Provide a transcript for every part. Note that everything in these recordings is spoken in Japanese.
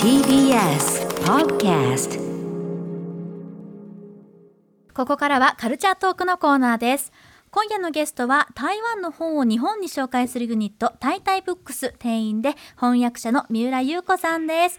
TBS Podcast ここからはカルチャートークのコーナーです。今夜のゲストは台湾の本を日本に紹介するユニットタイタイブックス店員で翻訳者の三浦優子さんです。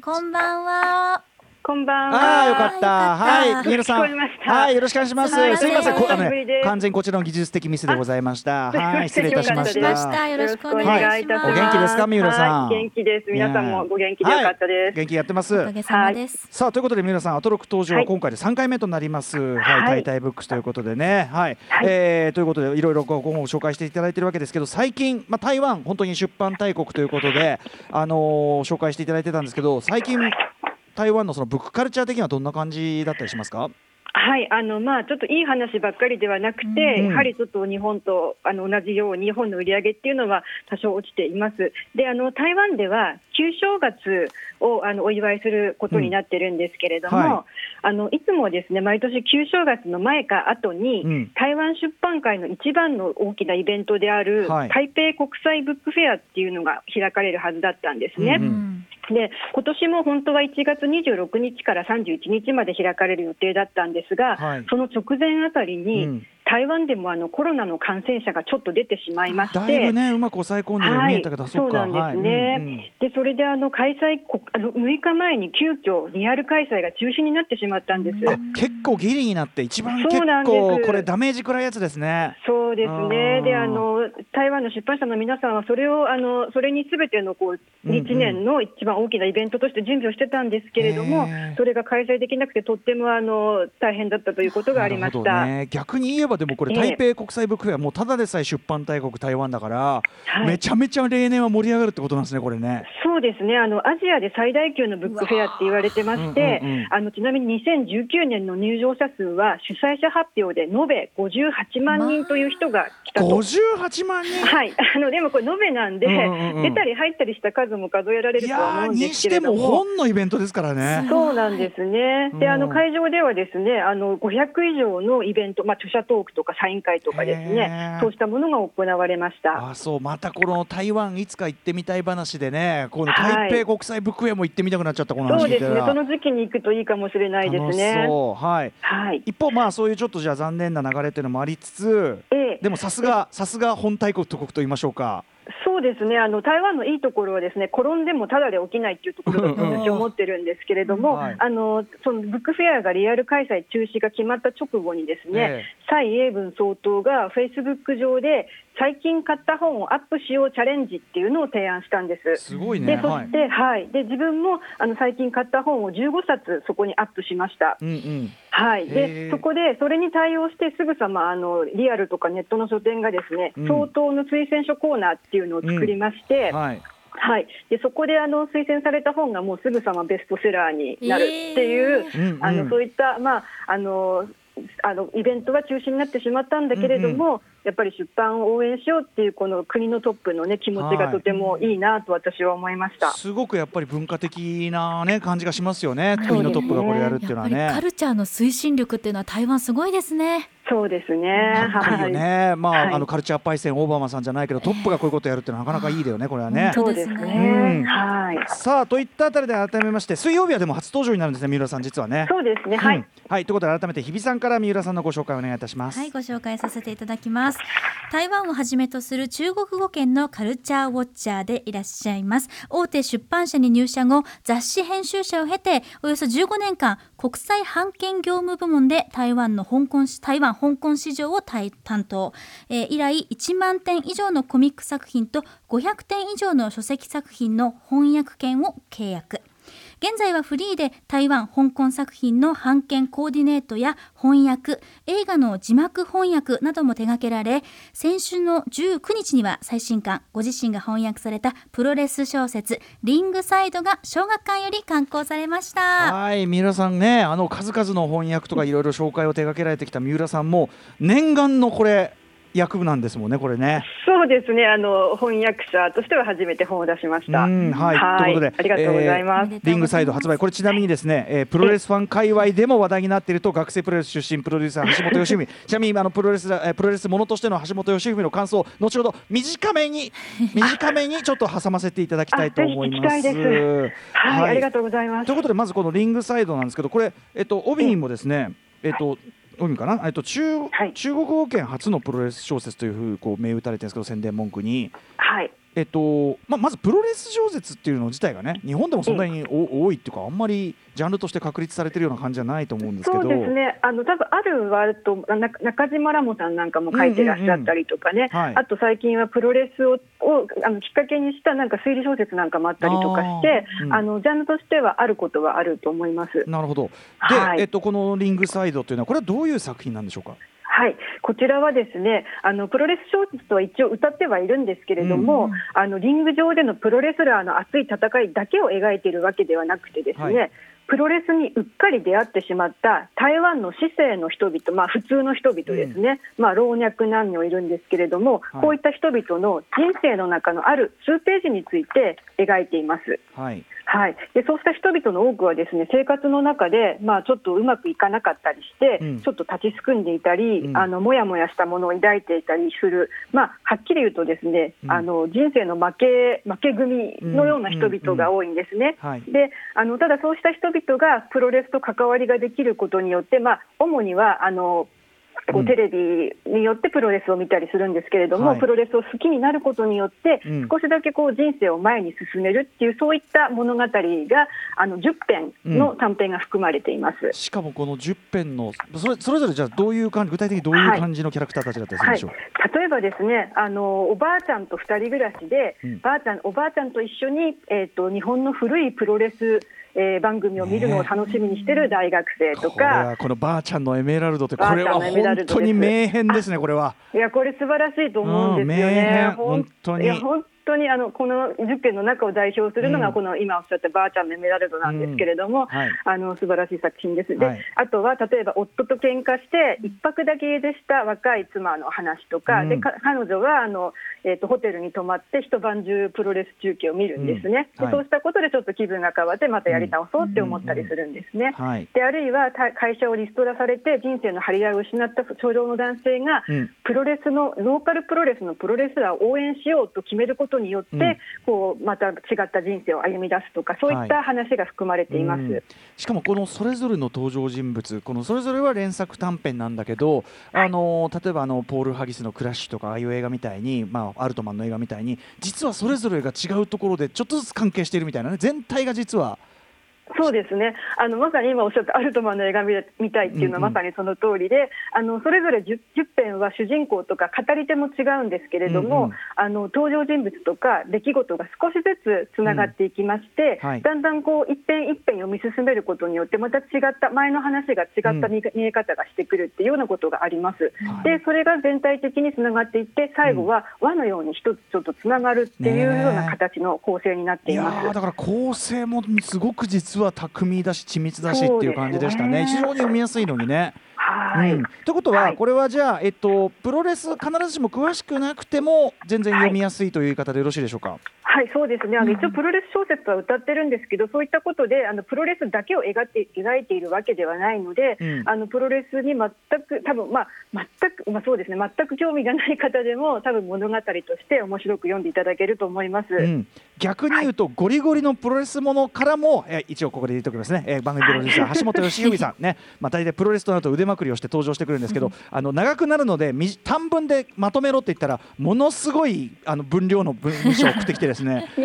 こんばんは。こんばんは。ああよかった。はいはい、三浦さん。聞こえました。はい、よろしくお願いします。すいません。すみません、こあの完全にこちらの技術的ミスでございました。はい、失礼いたしましよろしくお願いしまた。よろしくお願いします。お元気ですか三浦さん？はい元気です。皆さんもご元気でよかったです。元気やってますおか。げさまです、さあということで三浦さんアトロック登場今回で3回目となります、はいはい。タイタイブックスということでね。はい、はい。えーということでいろいろこう本を紹介していただいてるわけですけど最近、まあ、台湾本当に出版大国ということで、あのー紹介していただいてたんですけど最近台湾のそのブックカルチャー的にはどんな感じだったりしますか？はい、あのまあちょっといい話ばっかりではなくて、うんやはりちょっと日本とあの同じように日本の売り上げっていうのは多少落ちています。で、あの台湾では旧正月をあのお祝いすることになってるんですけれども、うんはあのいつもですね毎年旧正月の前か後に、うん。台湾出版界の一番の大きなイベントである、はい。台北国際ブックフェアっていうのが開かれるはずだったんですね。うんうんで今年も本当は1月26日から31日まで開かれる予定だったんですが、はい。その直前あたりに、うん台湾でもあのコロナの感染者がちょっと出てしまいまして。だいぶねうまく抑え込んでるように見えたけど、そっかそうなんですね、でそれであの開催こあの6日前に急遽リアル開催が中止になってしまったんです。あ結構ギリになって一番結構これダメージ食らうやつですね。そうですあね。ーで、あの台湾の出版社の皆さんはそれをあのそれにすべてのこううんうん一年の一番大きなイベントとして準備をしてたんですけれども、へーそれが開催できなくてとってもあの大変だったということがありました。ね、逆に言えばでもこれええ台北国際ブックフェアもうただでさえ出版大国台湾だから、はいめちゃめちゃ例年は盛り上がるってことなんですねこれね。そうですね。あのアジアで最大級のブックフェアって言われてましてうんうんうん、あのちなみに2019年の入場者数は主催者発表で延べ58万人という人が来たと。58万人？はい、あのでもこれ延べなんで、うんうんうん出たり入ったりした数も数えられいるとは思うんですけれども。本のイベントですからね。そうなんですね。で、うんあの会場ではですね、あの500以上のイベント、まあ著者トークとかサイン会とかですねそうしたものが行われました。あそうまたこの台湾いつか行ってみたい話でねこのはい台北国際ブックフェアも行ってみたくなっちゃったこの話そうですね。その時期に行くといいかもしれないですね。そうはいはい。一方まあそういうちょっとじゃあ残念な流れっていうのもありつつええでもさすがさすが本大国と国と言いましょうかですね。あの台湾のいいところはですね転んでもただで起きないっていうところだと私は思ってるんですけれども、はい。あのそのブックフェアがリアル開催中止が決まった直後にですね、え蔡英文総統がフェイスブック上で最近買った本をアップしようチャレンジっていうのを提案したんです。すごいね。でそはいして、はい。で自分もあの最近買った本を15冊そこにアップしました。うんうん。はい、でそこでそれに対応してすぐさまあのリアルとかネットの書店がですね、うん。総統の推薦書コーナーっていうのを作りまして、はい。はい、でそこであの推薦された本がもうすぐさまベストセラーになるっていう、うんうん。あのそういった、まあ、あのあのイベントは中止になってしまったんだけれども、やっぱり出版を応援しようっていうこの国のトップの、ね、気持ちがとてもいいなと私は思いました。すごくやっぱり文化的なね感じがしますよね。国のトップがこれやるっていうのはね。やっぱりカルチャーの推進力っていうのは台湾すごいですねそうですね。かっこいいよね、まあ、はいあのカルチャーパイセンオバマさんじゃないけどトップがこういうことやるってのはなかなかいいだよねこれはね。そうですうんね。はい。さあといったあたりで改めまして水曜日はでも初登場になるんですね三浦さん実はね。そうですね。はい。うんはいということで改めて日比さんから三浦さんのご紹介お願いいたします。はいご紹介させていただきます台湾をはじめとする中国語圏のカルチャーウォッチャーでいらっしゃいます大手出版社に入社後雑誌編集者を経ておよそ15年間国際版権業務部門で台湾の香港台湾香港市場を担当、えー以来1万点以上のコミック作品と500点以上の書籍作品の翻訳権を契約。現在はフリーで台湾香港作品の版権コーディネートや翻訳映画の字幕翻訳なども手掛けられ先週の19日には最新刊ご自身が翻訳されたプロレス小説「リングサイド」が小学館より刊行されました。はい三浦さんねあの数々の翻訳とかいろいろ紹介を手掛けられてきた三浦さんも念願のこれ役なんですもんねこれね。そうですね。あの翻訳者としては初めて本を出しました。うんはいということでありがとうございます。えーリングサイド発売これちなみにですね、えープロレスファン界隈でも話題になっていると学生プロレス出身プロデューサー橋本良文 ちなみにあのプロレスプロレスものとしての橋本良文の感想を後ほど短めに 短めにちょっと挟ませていただきたいと思います。あぜひ聞きたいですはい、はいありがとうございますという。ことでまずこのリングサイドなんですけどこれ、えっと、帯にもですね、えっと帯かな、えっと、中はい。中国語圏初のプロレス小説というふうこう銘打たれてるんですけど宣伝文句に、はい。えっとまあ、まずプロレス小説っていうの自体がね日本でもそんなにお多いっていうかあんまりジャンルとして確立されてるような感じじゃないと思うんですけど。そうですね。あの多分あるはとな中島ラモさんなんかも書いてらっしゃったりとかね。うん。うんうんはい。あと最近はプロレスををあのきっかけにしたなんか推理小説なんかもあったりとかして、うん。あのジャンルとしてはあることはあると思います。なるほど。で、はい。えっと、このリングサイドっていうのはこれはどういう作品なんでしょうか？はい、こちらはですねあのプロレス小説とは一応歌ってはいるんですけれども、うんあのリング上でのプロレスラーの熱い戦いだけを描いているわけではなくてですね、はい。プロレスにうっかり出会ってしまった台湾の市政の人々、まあ、普通の人々ですね、まあ、老若男女いるんですけれども、はい。こういった人々の人生の中のある数ページについて描いています。はいはい、でそうした人々の多くはですね生活の中で、まあ、ちょっとうまくいかなかったりして、うん。ちょっと立ちすくんでいたり、うん。あのもやもやしたものを抱いていたりする、まあ、はっきり言うとですね、うん。あの人生の負け負け組のような人々が多いんですね。はい。であのただ、そうした人々がプロレスと関わりができることによって、まあ、主にはあのこううん。テレビによってプロレスを見たりするんですけれども、はい。プロレスを好きになることによって、うん。少しだけこう人生を前に進めるっていう、そういった物語があの10編の短編が含まれています。しかもこの10編のそれそれぞれじゃあどういう感じ具体的にどういう感じのキャラクターたちだったりするんはい、でしょう、例えばですねあのおばあちゃんと2人暮らしで、うん。ばあちゃんおばあちゃんと一緒に、えー、と日本の古いプロレス、えー番組を見るのを楽しみにしてる大学生とか、はこのばあちゃんのエメラルドってこれは本当に名編ですねこれは。いやこれ素晴らしいと思うんですよね。編。ほん本当に。いや本当にあのこの10編の中を代表するのうん。がこの今おっしゃったばあちゃんのエメラルドなんですけれども、はい。あの素晴らしい作品です。で、はい。あとは例えば夫と喧嘩して一泊だけ家出した若い妻の話とか、うん。でか彼女はあのえっ、とホテルに泊まって一晩中プロレス中継を見るんですね。うん。はい。でそうしたことでちょっと気分が変わってまたやり直そうって思ったりするんですね。はい。であるいはた会社をリストラされて人生の張り合いを失った初老の男性が、うん。プロレスのローカルプロレスのプロレスラーを応援しようと決めることによって、うん。こうまた違った人生を歩み出すとかそういった話が含まれています。うん。しかもこのそれぞれの登場人物このそれぞれは連作短編なんだけど、あの例えばあのポール・ハギスの「クラッシュ」とかああいう映画みたいに、まあ、アルトマンの映画みたいに実はそれぞれが違うところでちょっとずつ関係しているみたいなね全体が実はそうですね。あのまさに今おっしゃったアルトマンの映画見見たいっていうのはうんうんまさにその通りで、あのそれぞれ 10, 10編は主人公とか語り手も違うんですけれども、うんうん。あの登場人物とか出来事が少しずつつながっていきまして、うんはい。だんだんこう一編一編読み進めることによってまた違った前の話が違った見,、見え方がしてくるっていうようなことがあります。はい。でそれが全体的につながっていって最後は輪のように一つちょっとつながるっていうような形の構成になっています。ーだから構成もすごく実は巧みだし緻密だしっていう感じでしたね。ね。非常に読みやすいのにね。はい、うん、ということは、はい。これはじゃあ、えっと、プロレス必ずしも詳しくなくても全然読みやすいという言い方でよろしいでしょうか？はい、そうですね。あの一応プロレス小説は歌ってるんですけど、そういったことであのプロレスだけを描いて描いているわけではないので、うん。あのプロレスに全く多分まあ全くまあそうですね。全く興味がない方でも多分物語として面白く読んでいただけると思います。うん、逆に言うと、ゴリゴリのプロレスものからも、えー一応ここで言っておきますね、えー番組プロデューサー橋本良文さんね、まあ、大体プロレスとなると腕まくりをして登場してくるんですけど、あの長くなるのでみ短文でまとめろって言ったらものすごいあの分量の文章を送ってきてですねです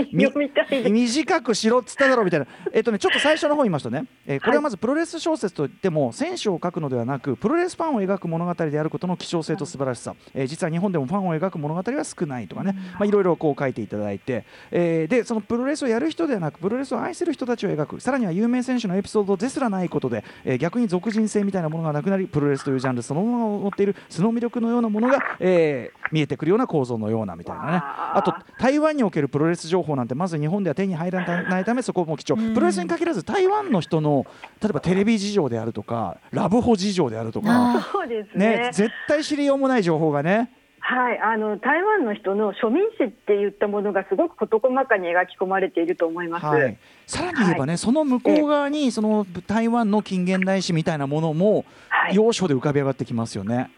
短くしろっつっただろうみたいな、えっとね、ちょっと最初の方言いますとね、えーこれはまずプロレス小説といっても選手を書くのではなくプロレスファンを描く物語であることの希少性と素晴らしさ、えー実は日本でもファンを描く物語は少ないとかね、まあ、いろいろこう書いていただいて、えーでそのプロレスをやる人ではなくプロレスを愛する人たちを描く。さらには有名選手のエピソードですらないことで、えー逆に俗人性みたいなものがなくなりプロレスというジャンルそのものを持っている素の魅力のようなものが、えー見えてくるような構造のようなみたいなね。あと台湾におけるプロレス情報なんてまず日本では手に入らないためそこも貴重。うん。プロレスに限らず台湾の人の例えばテレビ事情であるとかラブホ事情であるとか、ね。ね、絶対知りようもない情報がね。はい、あの台湾の人の庶民史っていったものがすごく事細かに描き込まれていると思います。はい、さらに言えばね、その向こう側にその台湾の近現代史みたいなものもはい。要所で浮かび上がってきますよね。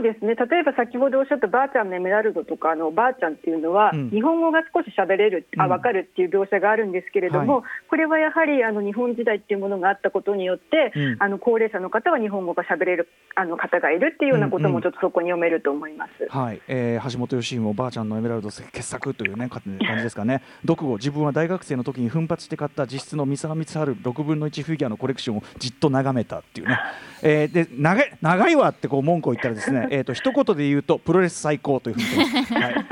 そうですね例えば先ほどおっしゃったばあちゃんのエメラルドとかあのばあちゃんっていうのは、うん日本語が少し喋れるあうん分かるっていう描写があるんですけれども、はこれはやはりあの日本時代っていうものがあったことによって、うんあの高齢者の方は日本語が喋れるあの方がいるっていうようなことうんうんもちょっとそこに読めると思います。はい、えー橋本良もばあちゃんのエメラルド傑作というねか感じですかね。読後自分は大学生の時に奮発して買った実質の三沢光晴6分の1フィギュアのコレクションをじっと眺めたっていうね。えーで長い長いわってこう文句を言ったらですね、えっ、と一言で言うとプロレス最高というふうに言ってます。はい。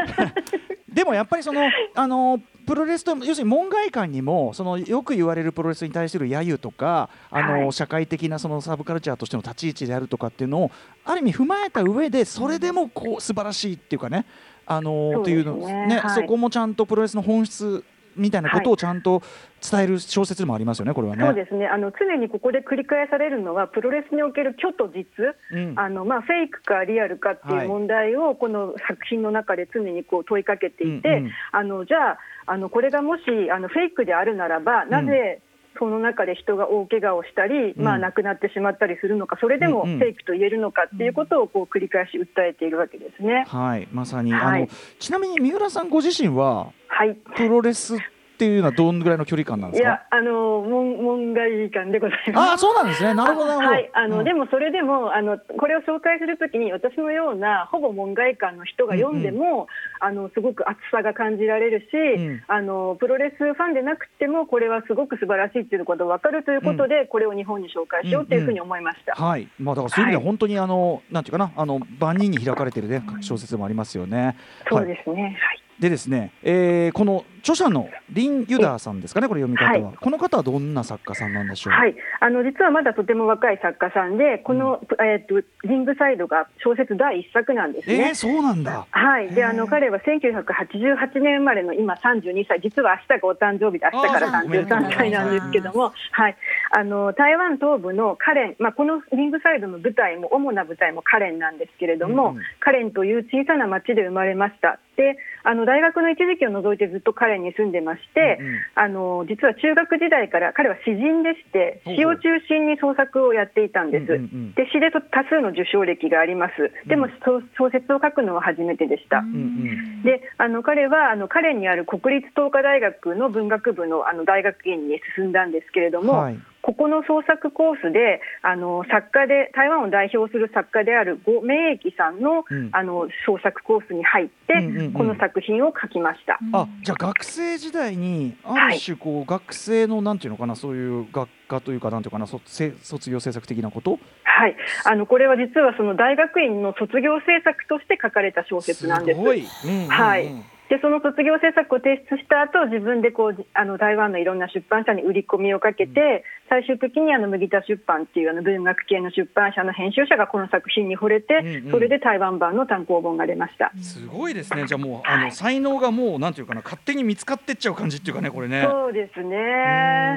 でもやっぱりそのあのプロレスと要するに門外観にもそのよく言われるプロレスに対する揶揄とかあの、はい社会的なそのサブカルチャーとしての立ち位置であるとかっていうのをある意味踏まえた上でそれでもこう素晴らしいっていうかねあのそうですねっていうのね、はいそこもちゃんとプロレスの本質みたいなことをちゃんと伝える小説でもありますよねこれはね。そうですね。あの常にここで繰り返されるのはプロレスにおける虚と実、うん。あのまあ、フェイクかリアルかってはい。いう問題をこの作品の中で常にこう問いかけていて、うんうん。あのじゃああのこれがもしあのフェイクであるならばなぜその中で人が大怪我をしたり、うん。まあ、亡くなってしまったりするのかそれでもうんうん。フェイクと言えるのかっていうことをこう繰り返し訴えているわけですね。はい、まさに、はい。あのちなみに三浦さんご自身ははい。プロレスっていうのはどんぐらいの距離感なんですか？いや、あの、門門外観でございます。ああそうなんですねなるほどなるほど。はい、あの、うんでもそれでもあのこれを紹介するときに私のようなほぼ門外観の人が読んでも、あのすごく熱さが感じられるし、んあのプロレスファンでなくてもこれはすごく素晴らしいっていうことが分かるということで、これを日本に紹介しようというふうに思いました。はい、まあだからそういう意味でははい本当にあの、なんていうかなあの万人に開かれているね小説でもありますよね。そうはい、ですね。はい。でですね、えーこの著者のリン・ユダーさんですかねこれ読み方は、はこの方はどんな作家さんなんでしょう？はい、あの実はまだとても若い作家さんで、この、えっとリングサイドが小説第一作なんですね。えー、そうなんだ。はい、であの彼は1988年生まれの今32歳。実は明日がお誕生日で明日からあーおめでとうございます33歳なんですけども、はい、あの台湾東部のカレン、まあ、このリングサイドの舞台も主な舞台もカレンなんですけれども、うんうん。カレンという小さな町で生まれました。であの大学の一時期を除いてずっとカレンに住んでまして、うんうん。あの実は中学時代から彼は詩人でして詩を中心に創作をやっていたんです。うんうんうん。で詩で多数の受賞歴があります。でも、小小説を書くのは初めてでした。うんうんであの彼はあの彼にある国立東華大学の文学部のあの大学院に進んだんですけれども、はいここの創作コースであの作家で台湾を代表する作家である呉明益さんの,、うん。あの創作コースに入って、うんうんうん。この作品を書きました。あじゃあ学生時代にある種こう、学生のなんていうのかなそういう学科というかなんていうかなそせ卒業制作的なこと？はい、あのこれは実はその大学院の卒業制作として書かれた小説なんです。ごい、うんうんうん。はいでその卒業制作を提出した後自分でこうあの台湾のいろんな出版社に売り込みをかけて、最終的にあの麦田出版っていうあの文学系の出版社の編集者がこの作品に惚れて、うんうんそれで台湾版の単行本が出ました。すごいですねじゃあもうあの才能がもうなんていうかな勝手に見つかってっちゃう感じっていうかねこれね。そうですね。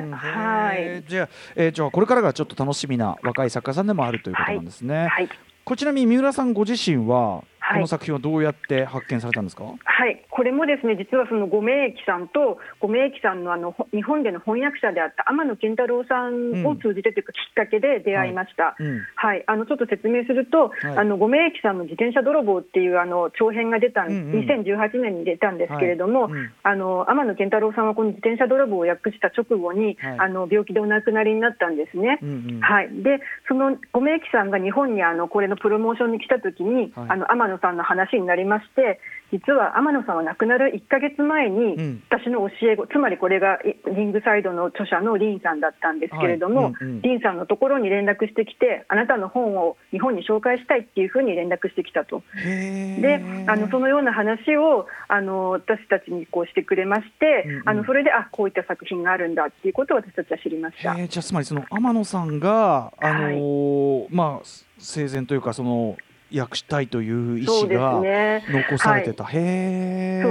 うんはい。じゃあ、えーじゃあこれからがちょっと楽しみな若い作家さんでもあるということなんですね。はい。こちらに三浦さんご自身は、はいこの作品はどうやって発見されたんですか？はい、これもですね実はその呉明益さんと呉明益さんのあのほ日本での翻訳者であった天野健太郎さんを通じてというかきっかけで出会いました。うん。はい、あのちょっと説明すると、はい。あの呉明益さんの自転車泥棒っていうあの長編が出たん、うんうん。2018年に出たんですけれども、はい。うん。あの天野健太郎さんはこの自転車泥棒を訳した直後に、はい。あの病気でお亡くなりになったんですね。うんうん。はい、でその呉明益さんが日本にあのこれのプロモーションに来た時に、はい。あの天野さんの話になりまして実は天野さんは亡くなる1ヶ月前に、うん。私の教え子つまりこれがいリングサイドの著者のリンさんだったんですけれども、はい。うんうんリンさんのところに連絡してきてあなたの本を日本に紹介したいっていうふうに連絡してきたと。であのそのような話をあの私たちにこうしてくれまして、うんうん。あのそれであこういった作品があるんだっていうことを私たちは知りました。じゃあつまりその天野さんがあのーまあ生前というかその訳したいという意思がね。残されてた、そう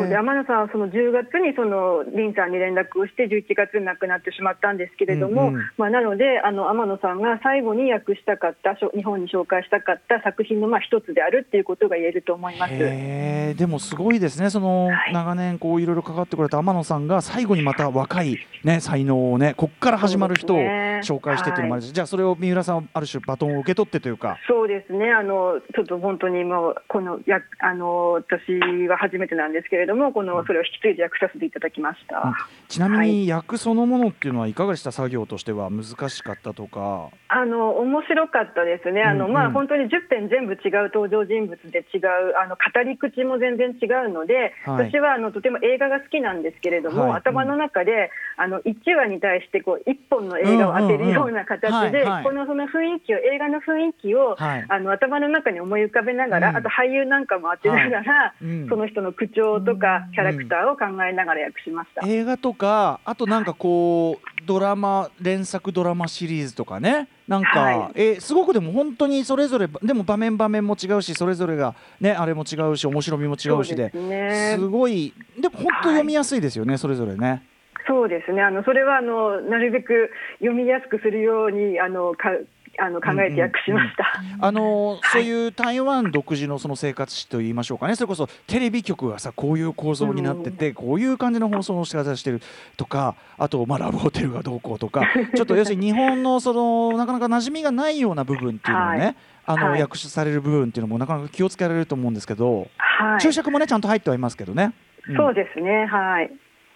で天野さんはその10月にその林さんに連絡をして11月に亡くなってしまったんですけれども、うんうん。まあ、なのであの天野さんが最後に訳したかったしょ日本に紹介したかった作品のまあ一つであるっていうことが言えると思います。でもすごいですね。その、はい。長年こういろいろ関わってくれた天野さんが最後にまた若いね才能をねこっから始まる人を紹介してっていうのもあるし、じゃあそれを三浦さんはある種バトンを受け取ってというか。そうですね。あのちょっと本当にもうこのやあの私は初めてなんですけれどもこのそれを引き継いで訳させていただきました。うん。ちなみに役そのものっていうのはいかがでした？作業としては難しかったとか。あの面白かったですね、あのうんうん。まあ、本当に10編全部違う登場人物で違う、あの語り口も全然違うので、はい。私はあのとても映画が好きなんですけれども、はい。頭の中であの1話に対してこう1本の映画を当てるような形で、このその雰囲気を、映画の雰囲気を、はい。あの頭の中に思い浮かべながら、うん。あと俳優なんかも当てながら、うん。その人の口調とかキャラクターを考えながら訳しました。映画とかあとなんかこうドラマ連作ドラマシリーズとかね。なんか、はい。えーすごくでも本当にそれぞれでも場面場面も違うしそれぞれがねあれも違うし面白みも違うしで。ね。すごいでも本当読みやすいですよね、それぞれね。そうですね。あのそれはあのなるべく読みやすくするようにあのかあの考えて訳しました。あのーそういう台湾独自のその生活史といいましょうかねそれこそテレビ局がさこういう構造になってて、こういう感じの放送の仕方してるとかあと、まあ、ラブホテルがどうこうとか ちょっと要するに日本のそのなかなか馴染みがないような部分っていうのをね、はいあのはい訳される部分っていうのもなかなか気をつけられると思うんですけど、はい。注釈もねちゃんと入ってはいますけどね。うんそうですね。はい。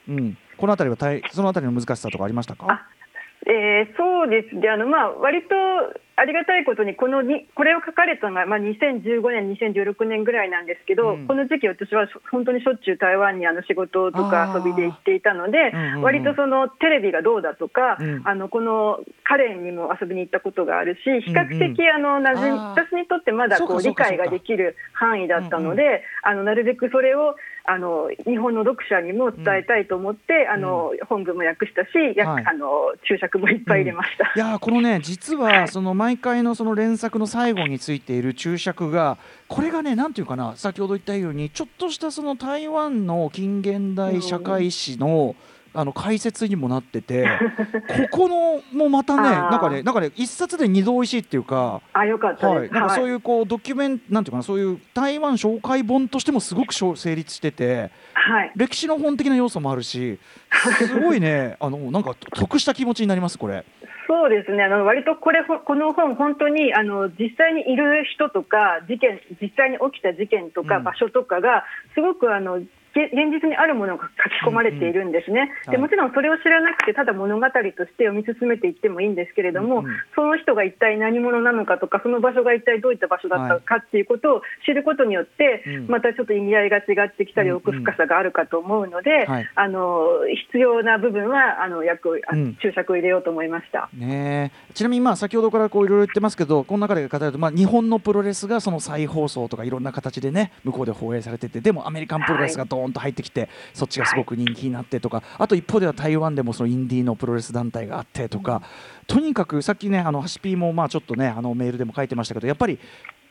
うん、この辺りは大その辺りの難しさとかありましたか？あえーそうですね。あのまあ割とありがたいことにこのにこれを書かれたのがまあ2015年2016年ぐらいなんですけど、うん。この時期私は本当にしょっちゅう台湾にあの仕事とか遊びで行っていたので、うんうんうん。割とそのテレビがどうだとか、うん。あのこのカレンにも遊びに行ったことがあるし比較うん。うん的あの馴染み、あー。私にとってまだこう理解ができる範囲だったので、あのなるべくそれをあの日本の読者にも伝えたいと思って、あの本文も訳したし、やはい。あの注釈もいっぱい入れました。いやーこのね実はその毎回のその連作の最後についている注釈がこれがねなんていうかな先ほど言ったようにちょっとしたその台湾の近現代社会史の、あの解説にもなっててここのもまたねなんかねなんかね一冊で二度おいしいっていうか。あ、よかったはい。なんかそうはいいうこうドキュメンなんていうかなそういう台湾紹介本としてもすごく成立しててはい。歴史の本的な要素もあるしすごいねあのなんか得した気持ちになりますこれ。そうですね。あの割とこれほこの本本当にあの実際にいる人とか事件実際に起きた事件とかうん場所とかがすごくあのげ現実にあるものが書き込まれているんですね、うんでもちろんそれを知らなくてただ物語として読み進めていってもいいんですけれども、うんうん。その人が一体何者なのかとかその場所が一体どういった場所だったかっていうことを知ることによって、うん。またちょっと意味合いが違ってきたりうん奥深さがあるかと思うので、はい。あの必要な部分はあの訳をあうん。注釈を入れようと思いました。ねえ。ちなみにまあ先ほどからこういろいろ言ってますけどこの中で語るとまあ日本のプロレスがその再放送とかいろんな形でね向こうで放映されててでもアメリカンプロレスがドーンと入ってきて、そっちがすごく人気になってとかあと一方では台湾でもそのインディーのプロレス団体があってとか、とにかくさっきねあのハシピーもまあちょっとねあのメールでも書いてましたけどやっぱり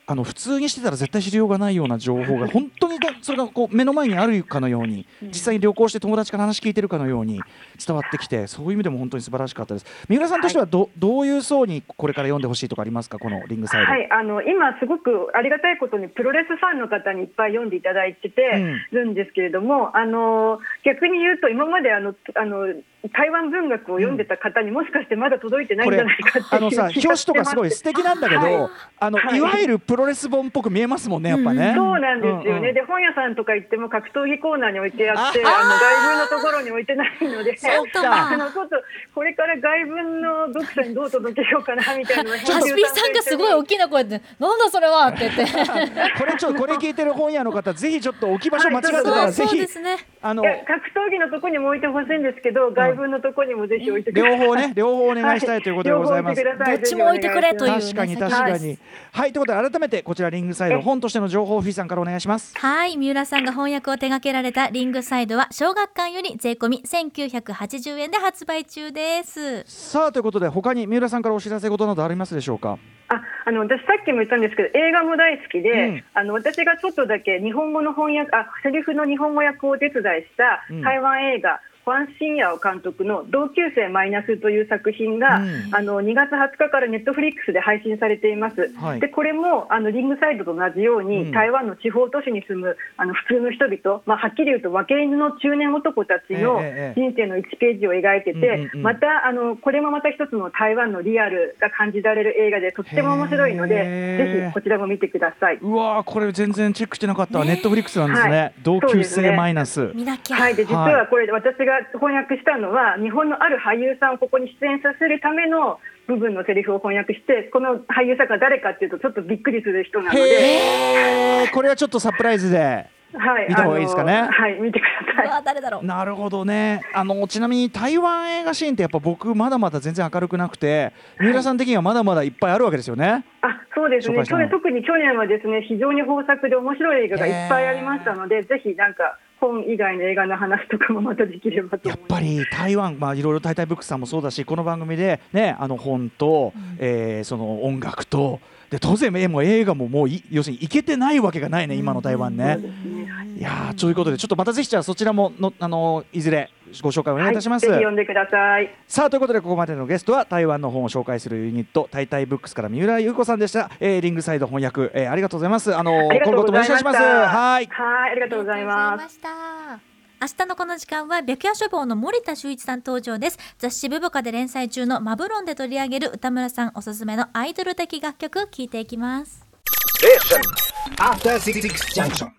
あの普通にしてたら絶対知りようがないような情報が 本当にだそれがこう目の前にあるかのように実際に旅行して友達から話聞いてるかのように伝わってきてそういう意味でも本当に素晴らしかったです。三浦さんとしてはど,、どういう層にこれから読んでほしいとかありますかこのリングサイド、はい、あの今、すごくありがたいことにプロレスファンの方にいっぱい読んでいただいててるんですけれども、あの逆に言うと、今まであのあの台湾文学を読んでた方にもしかしてまだ届いてないんじゃないかっていうあのさ表紙とかす。ごい素敵なん。だけど、はいあのはい。い、わゆるプロレス本っぽく見えますもんねやっぱね、そうなんですよね、うんうんで本屋さんとか行っても格闘技コーナーに置いてあって、ああの外文のところに置いてないので、そうか。あのちょっとこれから外文の読者にどう届けようかなみたいなのをハシピーさんがすごい大きな声で「なんだそれは」って言って。これちょっとこれ聞いてる本屋の方ぜひちょっと置き場所間違ってたそうらぜひね。あの格闘技のところにも置いてほしいんですけど、外文のところにもぜひ置いてください。両方ね両方お願いしたいということでございます、はい。どっちも置いてくれというね。確かに先確かに。はいということで改めてこちらリングサイド本としての情報をフィーさんからお願いします。はい三浦さんが翻訳を手掛けられたリングサイドは小学館より税込み1980円で発売中です。さあということで他に三浦さんからお知らせことなどありますでしょうか？ああの私さっきも言ったんですけど映画も大好きで、うん。あの私がちょっとだけ日本語の翻訳あセリフの日本語訳をお手伝いしたうん。台湾映画、ファン・シンヤオ監督の「同級生マイナス」という作品が、うん。あの2月20日からネットフリックスで配信されています。はい。でこれもあのリングサイドと同じように、うん。台湾の地方都市に住むあの普通の人々、まあ、はっきり言うと分け犬の中年男たちのええええ。人生の1ページを描いてて、うんうんうんまたあのこれもまた一つの台湾のリアルが感じられる映画でとっても面白いのでへーぜひこちらも見てください。うわーこれ全然チェックしてなかった。わ、ね。ネットフリックスなんですね、はい。同級生マイナス、見なきゃ、はい、で実はこれ、私がが翻訳したのは日本のある俳優さんをここに出演させるための部分のセリフを翻訳してこの俳優さんが誰かっていうとちょっとびっくりする人なので、へえこれはちょっとサプライズで。はい、見た方がいいですかね。はい、見てください。誰だろう。なるほどね。あのちなみに台湾映画シーンってやっぱ僕まだまだ全然明るくなくて三浦さん的にはまだまだいっぱいあるわけですよね。あそうですね。去年特に去年はですね非常に豊作で面白い映画がいっぱいありましたのでぜひなんか本以外の映画の話とかもまたできればとやっ思います。ぱり台湾、まあ、いろいろタイタイブックスさんもそうだしこの番組で、ね、あの本と、えーその音楽とで当然えもう映画ももうい要するにいけてないわけがないね今の台湾ね。いやーということでちょっとまたぜひじゃあそちらものあのいずれご紹介お願いいたします。はい、ぜひ読んでください。さあということでここまでのゲストは台湾の本を紹介するユニットタイタイブックスから三浦優子さんでした、えーリングサイド翻訳、えーありがとうございますあのありがとうございま今後ともよろしくお願いししますた。はいはい、ありがとうございます。した明日のこの時間は白夜書房の森田修一さん登場です雑誌ブブカで連載中のマブロンで取り上げる歌村さんおすすめのアイドル的楽曲聞いていきます After Six Junction.